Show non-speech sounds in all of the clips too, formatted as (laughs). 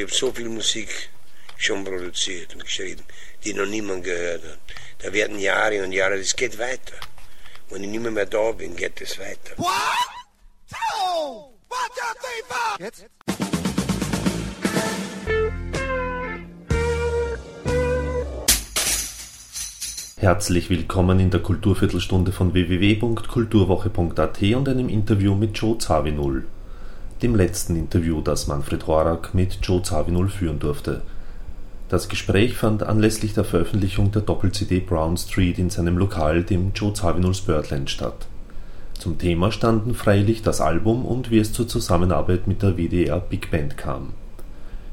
Ich habe so viel Musik schon produziert und geschrieben, die noch niemand gehört hat. Da werden Jahre und Jahre, das geht weiter. Wenn ich nicht mehr, mehr da bin, geht es weiter. One, two, one, two, three, four. Jetzt? Herzlich willkommen in der Kulturviertelstunde von www.kulturwoche.at und einem Interview mit Joe Zawinul dem letzten Interview, das Manfred Horak mit Joe Zawinul führen durfte. Das Gespräch fand anlässlich der Veröffentlichung der Doppel-CD Brown Street in seinem Lokal, dem Joe Zawinuls Birdland, statt. Zum Thema standen freilich das Album und wie es zur Zusammenarbeit mit der WDR Big Band kam.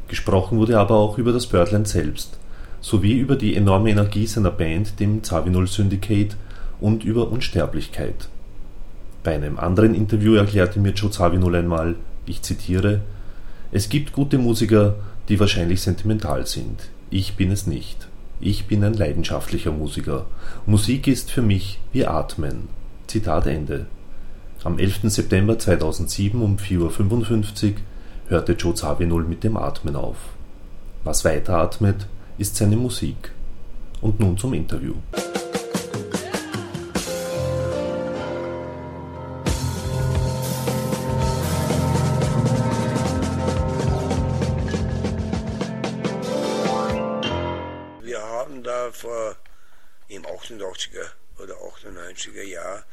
Gesprochen wurde aber auch über das Birdland selbst, sowie über die enorme Energie seiner Band, dem Zawinul Syndicate, und über Unsterblichkeit. Bei einem anderen Interview erklärte mir Joe Zawinul einmal, ich zitiere: Es gibt gute Musiker, die wahrscheinlich sentimental sind. Ich bin es nicht. Ich bin ein leidenschaftlicher Musiker. Musik ist für mich wie Atmen. Zitat Ende. Am 11. September 2007 um 4.55 Uhr hörte Joe Zawinul mit dem Atmen auf. Was weiteratmet, ist seine Musik. Und nun zum Interview. 88er oder 98er Jahr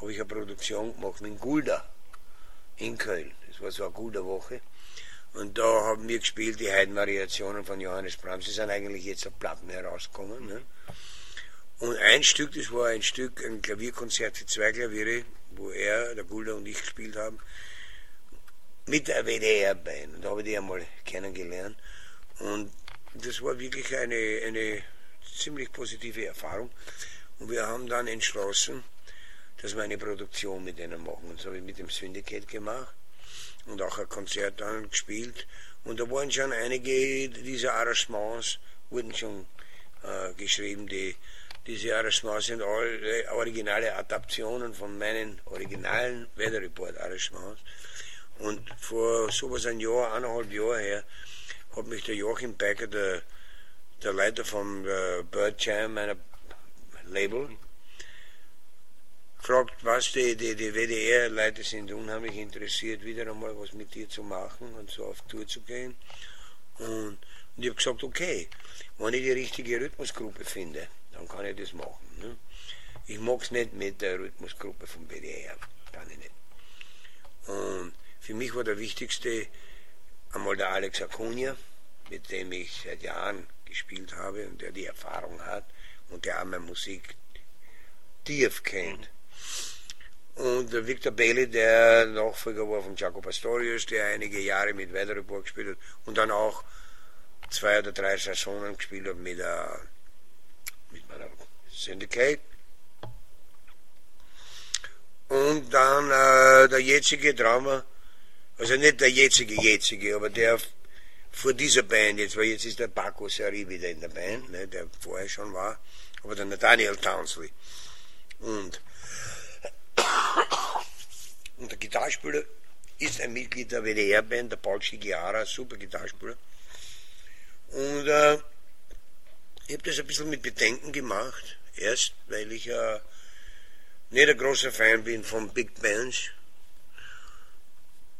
habe ich eine Produktion gemacht mit Gulda in Köln. Das war so eine gute Woche. Und da haben wir gespielt die Heidenvariationen von Johannes Brahms. Die sind eigentlich jetzt auf Platten herausgekommen. Ne? Und ein Stück, das war ein Stück, ein Klavierkonzert für zwei Klaviere, wo er, der Gulda und ich gespielt haben, mit der WDR-Band. Da habe ich die einmal kennengelernt. Und das war wirklich eine, eine ziemlich positive Erfahrung. Und wir haben dann entschlossen, dass wir eine Produktion mit denen machen. Und so habe ich mit dem Syndicate gemacht und auch ein Konzert dann gespielt. Und da waren schon einige dieser Arrangements, wurden schon äh, geschrieben. Die, diese Arrangements sind alle originale Adaptionen von meinen originalen Weather Report Arrangements. Und vor sowas ein Jahr, eineinhalb Jahre her, hat mich der Joachim Becker, der der Leiter vom äh, Bird Jam, meiner Label, fragt, was die, die, die WDR-Leute sind unheimlich interessiert, wieder einmal was mit dir zu machen und so auf Tour zu gehen. Und, und ich habe gesagt, okay, wenn ich die richtige Rhythmusgruppe finde, dann kann ich das machen. Ne? Ich mag es nicht mit der Rhythmusgruppe vom WDR, kann ich nicht. Und für mich war der wichtigste einmal der Alex Acuna, mit dem ich seit Jahren gespielt habe und der die Erfahrung hat und der meine Musik tief kennt. Und der Victor Bailey, der Nachfolger war von Jaco Pastorius, der einige Jahre mit Weather Report gespielt hat und dann auch zwei oder drei Saisonen gespielt hat mit, uh, mit meiner Syndicate. Und dann uh, der jetzige Drama, also nicht der jetzige, jetzige, aber der vor dieser Band jetzt, weil jetzt ist der Paco Seri wieder in der Band, ne, der vorher schon war, aber der Nathaniel Townsley. Und, (coughs) und der Gitarrspieler ist ein Mitglied der WDR-Band, der Paul Chigiara, super Gitarrspieler. Und äh, ich habe das ein bisschen mit Bedenken gemacht. Erst, weil ich äh, nicht ein großer Fan bin von Big Bands.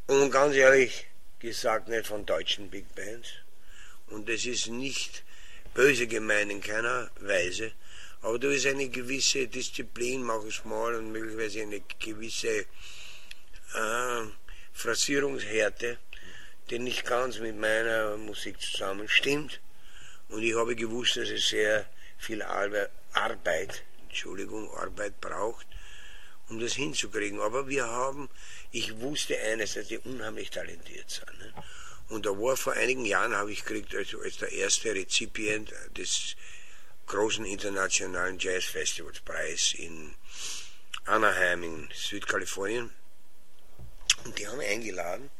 Und ganz ehrlich, gesagt, nicht von deutschen Big Bands. Und das ist nicht böse gemeint in keiner Weise. Aber da ist eine gewisse Disziplin, mach ich mal, und möglicherweise eine gewisse äh, Phrasierungshärte, die nicht ganz mit meiner Musik zusammenstimmt. Und ich habe gewusst, dass es sehr viel Arbeit, Entschuldigung, Arbeit braucht, um das hinzukriegen. Aber wir haben, ich wusste eines, dass die unheimlich talentiert sind. Ne? Und da war vor einigen Jahren, habe ich gekriegt, also als der erste Rezipient des großen internationalen Jazz Festivals Preis in Anaheim in Südkalifornien. Und die haben eingeladen,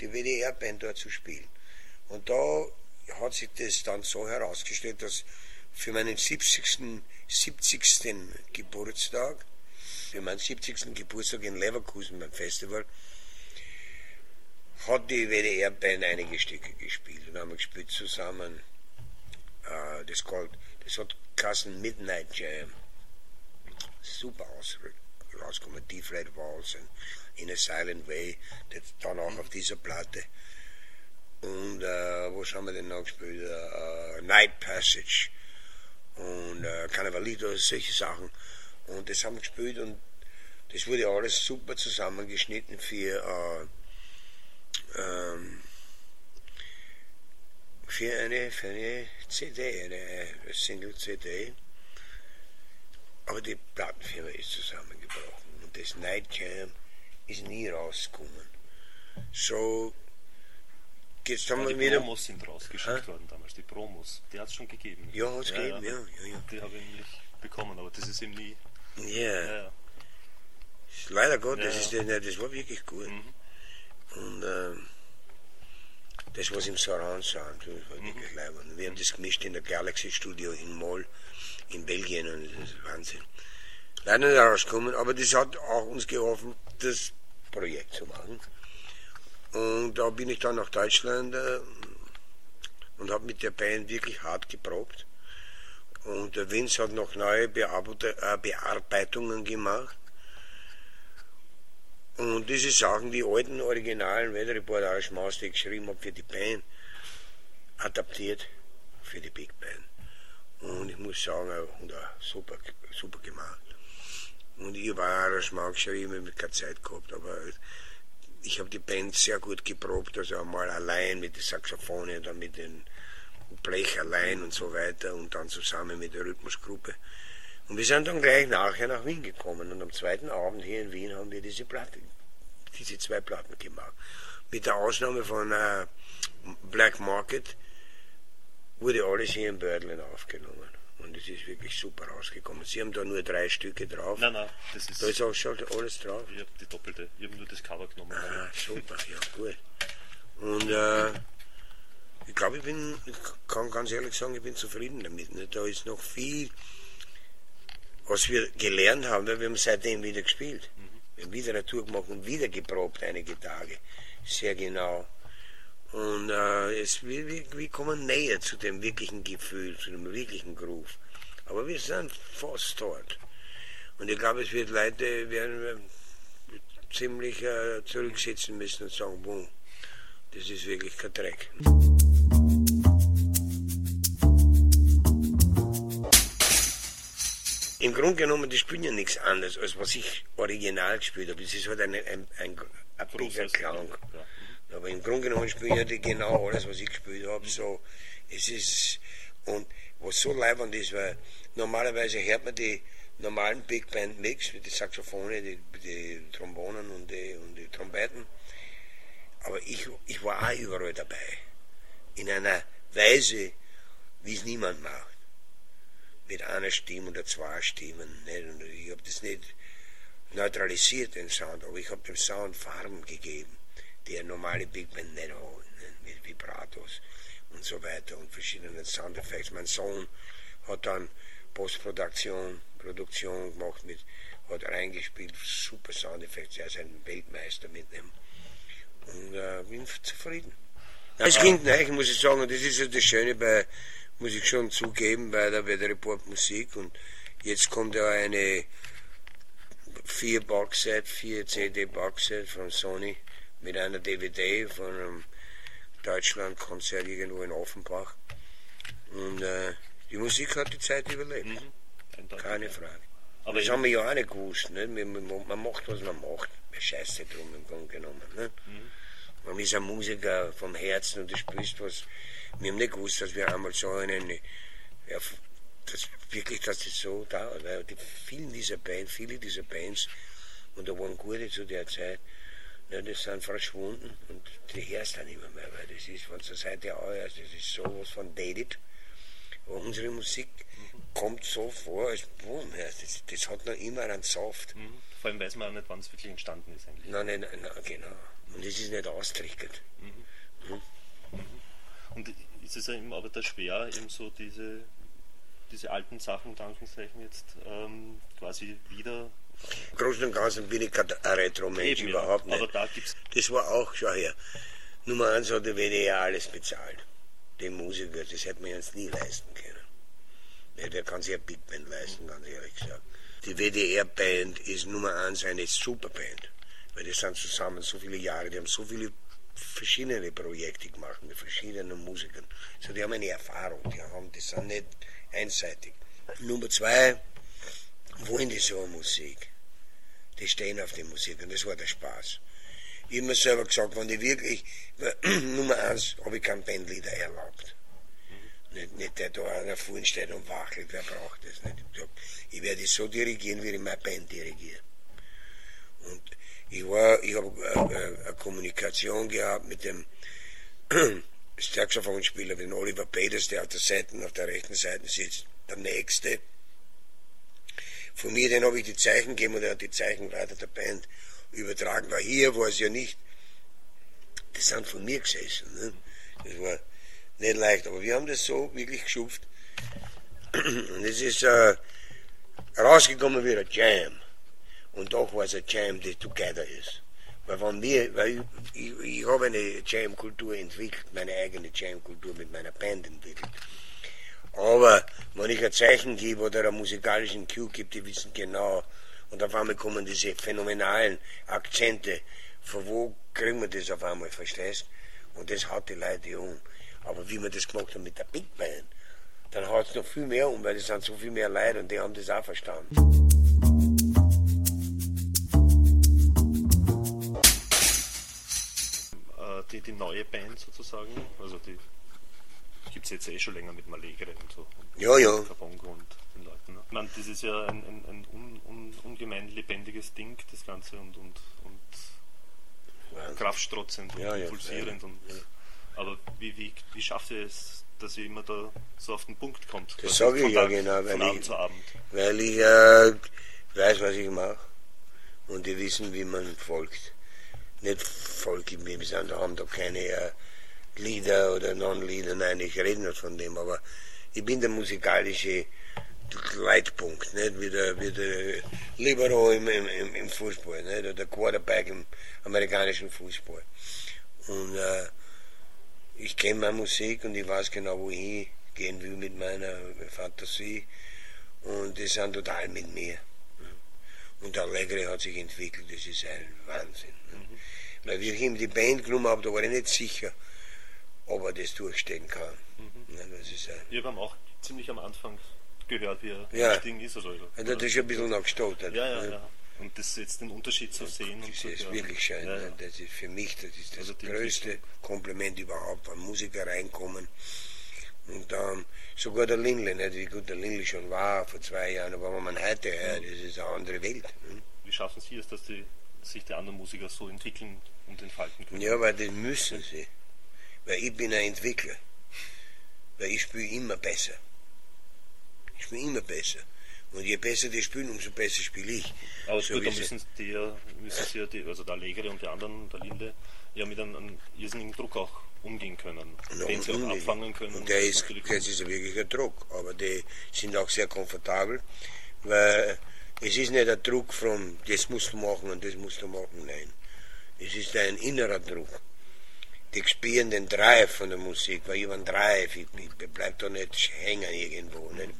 die WDR-Band dort zu spielen. Und da hat sich das dann so herausgestellt, dass für meinen 70. 70. Geburtstag für meinen 70. Geburtstag in Leverkusen beim Festival hat die WDR-Band einige Stücke gespielt und haben gespielt zusammen. Äh, das, called, das hat Kassen Midnight Jam. Super aus, rausgekommen. Deep Red Walls und In a Silent Way. Das dann auch auf dieser Platte. Und äh, was haben wir denn noch gespielt? Äh, Night Passage und äh, Carnavalito, solche Sachen. Und das haben wir gespielt und das wurde alles super zusammengeschnitten für, äh, ähm, für, eine, für eine CD, eine Single-CD. Aber die Plattenfirma ist zusammengebrochen und das Night Jam ist nie rausgekommen. So Jetzt haben ja, die wieder. Promos sind rausgeschickt worden damals, die Promos. Die hat es schon gegeben. Ja, hat es ja, gegeben, ja. ja, ja. Die habe ich nämlich bekommen, aber das ist eben nie. Ja. ja. Leider Gottes, ja, das, das war wirklich gut. Mhm. Und ähm, das, was im Surround Sound, das war mhm. wirklich leibend. Wir haben das gemischt in der Galaxy Studio in Moll in Belgien und das ist Wahnsinn. Leider nicht rausgekommen, aber das hat auch uns geholfen, das Projekt zu machen. Und da bin ich dann nach Deutschland äh, und habe mit der Band wirklich hart geprobt. Und der Vince hat noch neue äh, Bearbeitungen gemacht. Und diese Sachen, die alten originalen Weather Report Arrangements, die ich geschrieben habe für die Band, adaptiert für die Big Band. Und ich muss sagen, super, super gemacht. Und ich habe ein Arrangement geschrieben, ich habe keine Zeit gehabt, aber ich habe die Band sehr gut geprobt, also einmal allein mit den Saxophone, dann mit dem Blech allein und so weiter und dann zusammen mit der Rhythmusgruppe. Und wir sind dann gleich nachher nach Wien gekommen und am zweiten Abend hier in Wien haben wir diese Platte, diese zwei Platten gemacht. Mit der Ausnahme von äh, Black Market wurde alles hier in Bördlin aufgenommen. Und es ist wirklich super rausgekommen. Sie haben da nur drei Stücke drauf. Nein, nein, das ist. Da ist auch schon alles drauf. Ich habe die doppelte. Ich habe nur das Cover genommen. Ah, super, ja, gut. Und äh, ich glaube, ich bin, ich kann ganz ehrlich sagen, ich bin zufrieden damit. Ne? Da ist noch viel, was wir gelernt haben, weil wir haben seitdem wieder gespielt. Mhm. Wir haben wieder eine Tour gemacht und wieder geprobt einige Tage. Sehr genau. Und äh, es, wir, wir kommen näher zu dem wirklichen Gefühl, zu dem wirklichen Groove. Aber wir sind fast dort. Und ich glaube, es wird Leute werden ziemlich äh, zurücksitzen müssen und sagen, boom, das ist wirklich kein Dreck. Im Grunde genommen, die spielen ja nichts anderes, als was ich original gespielt habe. Es ist halt ein, ein, ein, ein Klang. Ja. Aber im Grunde genommen spiele ich genau alles, was ich gespielt habe. So, es ist, und was so leibend ist, weil normalerweise hört man die normalen Big Band Mix mit den Saxophone, die, die Trombonen und die, und die Trompeten. Aber ich, ich war auch überall dabei. In einer Weise, wie es niemand macht. Mit einer Stimme oder zwei Stimmen. Nicht? Ich habe das nicht neutralisiert, den Sound, aber ich habe dem Sound Farben gegeben die ein normale Big Band nicht hat, mit Vibratos und so weiter und verschiedenen Soundeffekte. Mein Sohn hat dann Postproduktion, Produktion gemacht, mit, hat reingespielt, super Soundeffekte, er ist ein Weltmeister mit dem. Und äh, bin zufrieden. Als Kind, nein, muss ich sagen, und das ist ja das Schöne bei, muss ich schon zugeben, bei der Weather Report Musik und jetzt kommt ja eine vier Boxset, vier CD Boxset von Sony mit einer DVD von einem Deutschlandkonzert irgendwo in Offenbach. Und äh, die Musik hat die Zeit überlebt. Mhm. Keine Frage. Aber das haben wir ja auch nicht gewusst. Ne? Man, macht, was man macht. Man scheiße drum im Grunde genommen. Ne? Mhm. Man ist ein Musiker vom Herzen und du spielst was. Wir haben nicht gewusst, dass wir einmal so einen, ja, das, wirklich, dass das so dauert. Weil die, vielen dieser Bands, viele dieser Bands, und da waren gute zu der Zeit, ja, die sind verschwunden und die hörst dann immer mehr, weil das ist von der Seite aus, das ist sowas von dated. Aber unsere Musik mhm. kommt so vor, als boom, das, das hat noch immer einen Soft. Mhm. Vor allem weiß man auch nicht, wann es wirklich entstanden ist eigentlich. Nein, nein, nein, genau. Und es ist nicht. Mhm. mhm. Und ist es ja eben aber da schwer, eben so diese, diese alten Sachen, Anführungszeichen jetzt, ähm, quasi wieder Großen und Ganzen bin ich kein Retro-Mensch, überhaupt nicht. Aber da gibt's das war auch, schau her, Nummer eins hat der WDR alles bezahlt. Den Musiker, das hätte man uns nie leisten können. Ja, der kann sich eine Big Band leisten, ganz ehrlich gesagt. Die WDR-Band ist Nummer eins eine Superband. Weil die sind zusammen so viele Jahre, die haben so viele verschiedene Projekte gemacht mit verschiedenen Musikern. So, die haben eine Erfahrung, die haben, die sind nicht einseitig. Nummer zwei, wollen die so eine Musik? Die stehen auf die Musik und das war der Spaß. Ich habe mir selber gesagt, wenn die wirklich, (clears throat) Nummer eins, habe ich kein Bandleader erlaubt. Nicht, nicht der da einer vorne steht und wachelt, wer braucht das nicht. Ich, ich werde so dirigieren, wie ich meine Band dirigiere. Und ich war, ich habe äh, äh, eine Kommunikation gehabt mit dem (clears throat) Saxophonspieler, den Oliver Peters, der auf der Seite, auf der rechten Seite sitzt, der nächste. Von mir, den habe ich die Zeichen gegeben und er hat die Zeichen weiter der Band übertragen. Weil hier war es ja nicht, das sind von mir gesessen. Ne? Das war nicht leicht, aber wir haben das so wirklich geschupft. (clears throat) Und es ist äh, rausgekommen wie ein Jam. Und doch war es ein Jam, der together ist. Weil, wenn wir, weil ich, ich, ich habe eine Jam-Kultur entwickelt, meine eigene Jam-Kultur mit meiner Band entwickelt. Aber wenn ich ein Zeichen gebe oder einen musikalischen Cue gebe, die wissen genau, und auf einmal kommen diese phänomenalen Akzente, von wo kriegen wir das auf einmal, verstehst? Und das haut die Leute um. Aber wie wir das gemacht haben mit der Big Band, dann haut es noch viel mehr um, weil es sind so viel mehr Leute und die haben das auch verstanden. Die, neue Band sozusagen, also die gibt es jetzt eh schon länger mit Malegre und so. Und Ja, ja. Kabongo und den Leuten. Ne? Ich meine, das ist ja ein, ein, ein un, un, ungemein lebendiges Ding, das Ganze, und, und, und kraftstrotzend und Ja, ja, pulsierend. ja, und, ja. Aber wie, wie, wie schafft ihr es, dass ihr immer da so auf den Punkt kommt? Das sage ich ja genau, weil Von ich- Abend zu Abend. Weil ich äh, weiß, was ich mache. Und die wissen, wie man folgt. Nicht folgt im Sinne, da haben da keine äh, Lieder oder Non-Lieder, nein, ich rede nicht von dem, aber ich bin der musikalische Leitpunkt, nicht wie der, wie der Libero im, im, im, Fußball, nicht? oder der Quarterback im amerikanischen Fußball. Und äh, ich kenne meine Musik und ich weiß genau, wo ich gehen will mit meiner Fantasie und die sind total mit mir. Und der Allegre hat sich entwickelt, das ist ein Wahnsinn. Mhm. Weil wie ich ihm die Band genommen habe, da war ich nicht sicher, ob er das durchstehen kann. Mhm. Ja, das ist ein, Wir haben auch ziemlich am Anfang gehört, wie er Ja. Ding ist. Oder, also das ist ein bisschen noch gestottert. ja, ja, ja. Und das jetzt den Unterschied zu sehen. und Das zu ist hören. wirklich schön. Ja, ja. Das ist für mich das, ist das Also größte Kompliment überhaupt, wenn Musiker reinkommen. Und ähm, sogar der Lindley, nicht wie gut der Lindley schon war vor zwei Jahren, aber wenn man heute hört, das ist eine andere Welt. Ne? Wie schaffen Sie es, dass die, sich die anderen Musiker so entwickeln und entfalten können? Ja, weil das müssen sie. Weil ich bin ein Entwickler. Weil ich spiele immer besser. Ich spiele immer besser. Und je besser die spielen, umso besser spiele ich. Aber So gut, da müssen die müssen sie ja, die, also der Allegre und die anderen, der Linde, ja mit einem, einem irrsinnigen Druck auch umgehen können, Ja, den sie auch abfangen können. Und der ist, das ist wirklich ein Druck, aber die sind auch sehr komfortabel, weil es ist nicht ein Druck von, das musst du machen und das musst du machen, nein. Es ist ein innerer Druck. Die spüren den Drive von der Musik, weil ich habe einen Drive, ich, ich bleib da nicht hängen irgendwo, nicht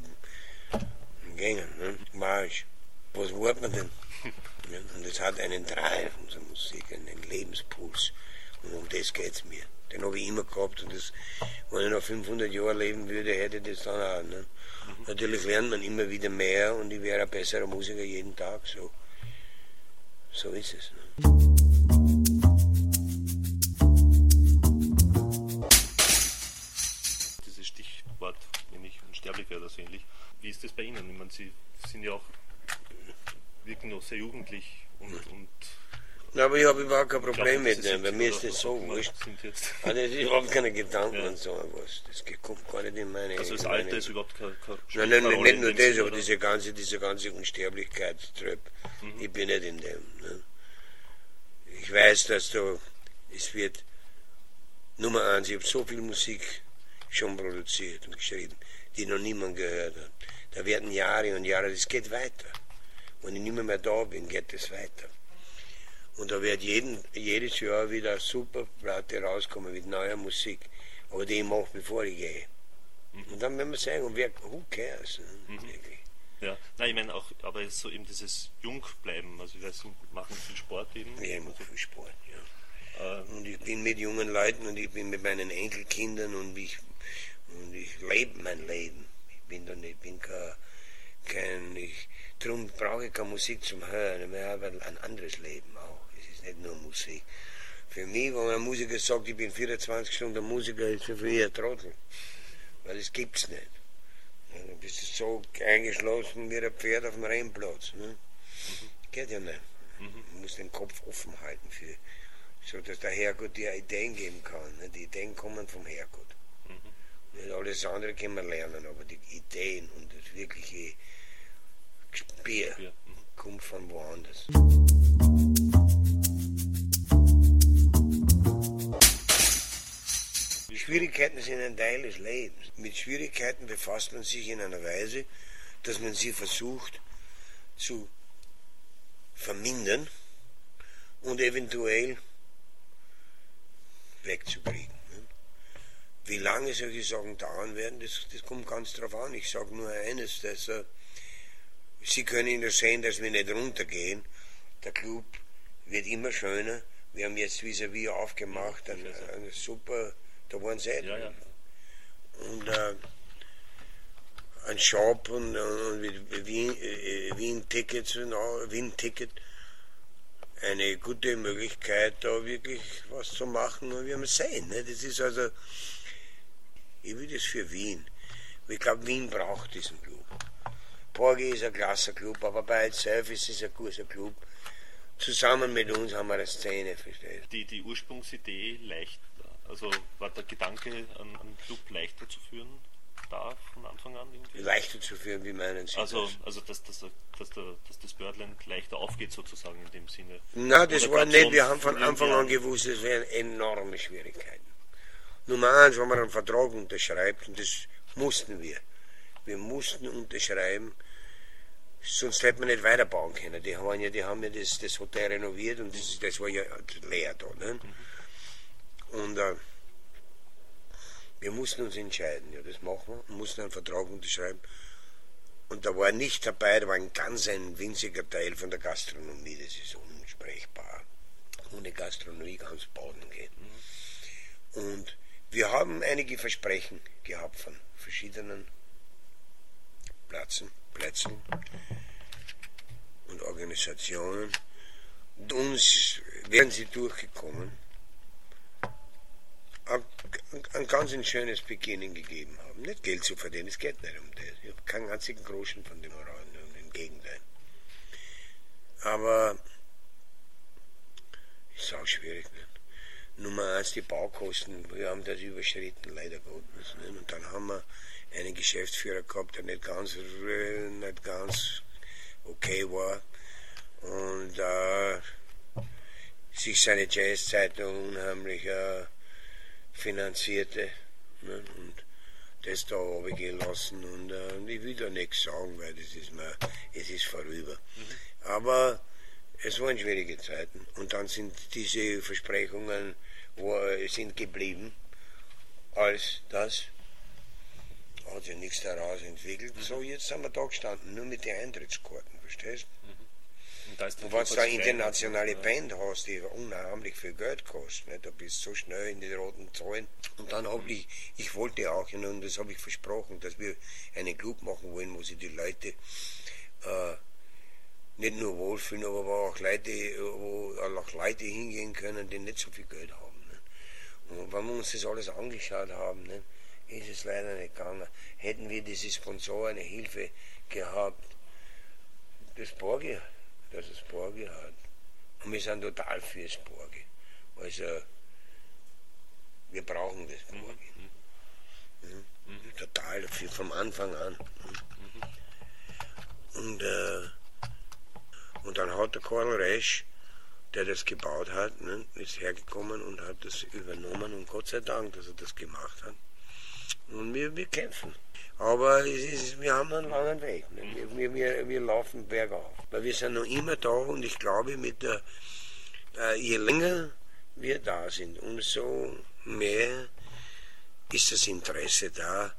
gängen, ne? Marsch. Was wollt man denn? (laughs) Ja, und es hat einen Drive, unsere Musik, einen Lebenspuls. Und um das geht's mir. Den habe ich immer gehabt und das, wenn ich noch 500 Jahre leben würde, hätte ich das dann auch. Ne? Natürlich lernt man immer wieder mehr und ich wäre ein besserer Musiker jeden Tag. So, so ist es. Ne? Dieses Stichwort, wenn ich unsterblich wäre oder so ähnlich. Wie ist das bei Ihnen? Ich meine, Sie sind ja auch, wirken noch sehr jugendlich und, und Na, aber ich habe überhaupt kein ich Problem dass mit dem, bei 70 mir ist oder das so wurscht. (laughs) Also das ist überhaupt keine Gedanken Ja. und so was. Das geht- kommt gar nicht in meine Also das in Alter meine- ist überhaupt kein, kein Nein, nein, keine nicht, nur das, Sinne, aber oder? diese ganze, diese ganze Unsterblichkeitstrip, Mhm. ich bin nicht in dem. Ne? Ich weiß, dass da, es wird, Nummer eins, ich habe so viel Musik schon produziert und geschrieben, die noch niemand gehört hat. Da werden Jahre und Jahre, das geht weiter. Wenn ich nicht mehr, mehr da bin, geht es weiter. Und da wird jeden, jedes Jahr wieder eine super Platte rauskommen mit neuer Musik. Aber die ich mache, bevor ich gehe. Mhm. Und dann werden wir sagen, wer, who cares? Ne? Mhm. Ja, nein, ich meine auch, aber so eben dieses Jungbleiben, also ich weiß, Sie machen viel Sport eben. Ja, ich mache viel Sport, ja. Ähm, und ich bin mit jungen Leuten und ich bin mit meinen Enkelkindern und ich, und ich lebe mein Leben. Ich bin da nicht, bin kein, kein ich, darum brauche ich keine Musik zum Hören, ich habe ein anderes Leben auch. Es nicht nur Musik. Für mich, wenn ein Musiker sagt, ich bin 24 Stunden Musiker, ist für mich ein Trottel. Weil das gibt's nicht. Ja, dann bist du so eingeschlossen wie ein Pferd auf dem Rennplatz. Ne? Mhm. Geht ja nicht. Mhm. Du musst den Kopf offen halten, für, so dass der Herrgott dir Ideen geben kann. Ne? Die Ideen kommen vom Herrgott. Mhm. Nicht alles andere können wir lernen, aber die Ideen und das wirkliche Gespür mhm. kommt von woanders. Schwierigkeiten sind ein Teil des Lebens. Mit Schwierigkeiten befasst man sich in einer Weise, dass man sie versucht zu vermindern und eventuell wegzukriegen. Wie lange solche Sachen dauern werden, das, das kommt ganz drauf an. Ich sage nur eines, dass uh, Sie können ja sehen, dass wir nicht runtergehen. Der Club wird immer schöner. Wir haben jetzt vis-à-vis -vis aufgemacht, eine, eine super da waren sie ja, ja. Und äh, ein Shop und, und Wien, äh, Wien Tickets und Wien Ticket eine gute Möglichkeit, da wirklich was zu machen und wir haben es sehen. Ne? Das ist also, ich will das für Wien. Ich glaube, Wien braucht diesen Club. Porgy ist ein klasse Club, aber bei itself ist es ein guter Club. Zusammen mit uns haben wir eine Szene, verstehst Die, die Ursprungsidee leicht also war der Gedanke, einen, Club leichter zu führen, da von Anfang an irgendwie? Leichter zu führen, wie meinen Sie also, das? Also, dass, dass, dass, dass das Birdland leichter aufgeht sozusagen in dem Sinne. Na, das Oder war nicht, wir haben von Anfang an gewusst, es wären enorme Schwierigkeiten. Nummer eins, wenn man einen Vertrag unterschreibt, und das mussten wir. Wir mussten unterschreiben, sonst hätte man nicht weiterbauen können. Die haben ja, die haben ja das, das Hotel renoviert und das, das war ja leer da. Ne? Mhm. Und äh, wir mussten uns entscheiden, ja, das machen wir, mussten einen Vertrag unterschreiben. Und da war nicht dabei, da war ein ganz ein winziger Teil von der Gastronomie, das ist unsprechbar. Ohne Gastronomie kann es baden gehen. Und wir haben einige Versprechen gehabt von verschiedenen Plätzen, Plätzen und Organisationen. Und uns wären sie durchgekommen ein ganz ein schönes Beginnen gegeben haben. Nicht Geld zu verdienen, es geht nicht um das. Ich habe keinen einzigen Groschen von dem Oran, im Gegenteil. Aber ist auch schwierig. Nicht? Nummer eins, die Baukosten, wir haben das überschritten, leider Gottes. Nicht? Und dann haben wir einen Geschäftsführer gehabt, der nicht ganz, nicht ganz okay war. Und äh, sich seine Jazzzeitung unheimlich äh, finanzierte. Ne? Und das da habe ich gelassen und, äh, und ich will da nichts sagen, weil das ist mir, es ist vorüber. Mhm. Aber es waren schwierige Zeiten und dann sind diese Versprechungen wo, äh, sind geblieben als das. Hat sich nichts daraus entwickelt. Mhm. So, jetzt sind wir da gestanden, nur mit den Eintrittskarten, verstehst du? Und, du da internationale. Band hast, die unheimlich viel Geld kostet, da bist du so schnell in die roten Zahlen. Und dann habe ich, ich wollte auch, und das habe ich versprochen, dass wir einen Club machen wollen, wo sich die Leute äh, nicht nur wohlfühlen, aber wo auch Leute, wo auch Leute hingehen können, die nicht so viel Geld haben. Ne. Und wenn wir uns das alles angeschaut haben, ne, ist es leider nicht gegangen. Hätten wir diese Sponsoren eine Hilfe gehabt, das Borgi dass es Borge hat. Und wir sind total fürs Borge. Also, wir brauchen das Borge. Mhm. Mhm. Mhm. Total dafür, vom Anfang an. Und, äh, und dann hat der Karl Resch, der das gebaut hat, ne, ist hergekommen und hat das übernommen und Gott sei Dank, dass er das gemacht hat. Und wir, wir kämpfen. Aber ist, wir haben einen langen Weg. Wir, wir, wir, laufen bergauf. Weil wir sind noch immer da und ich glaube, mit der, äh, je länger wir da sind, umso mehr ist das Interesse da,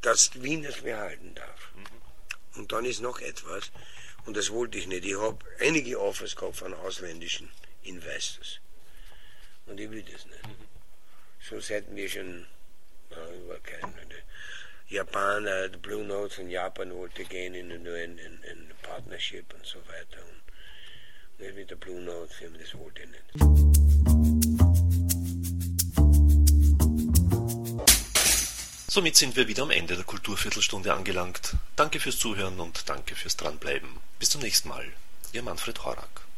dass Wien es behalten darf. Mhm. Und dann ist noch etwas, und das wollte ich nicht. Ich habe einige Offers gehabt von ausländischen Investors. Und ich will das nicht. Mhm. Sonst hätten wir schon, na, über keinen, Japaner, die Blue Notes von Japan wollte gehen in, in, in, in Partnership und so weiter. Und nicht mit der Blue Note Firma, das wollte ich nicht. Somit sind wir wieder am Ende der Kulturviertelstunde angelangt. Danke fürs Zuhören und danke fürs Dranbleiben. Bis zum nächsten Mal. Ihr Manfred Horak.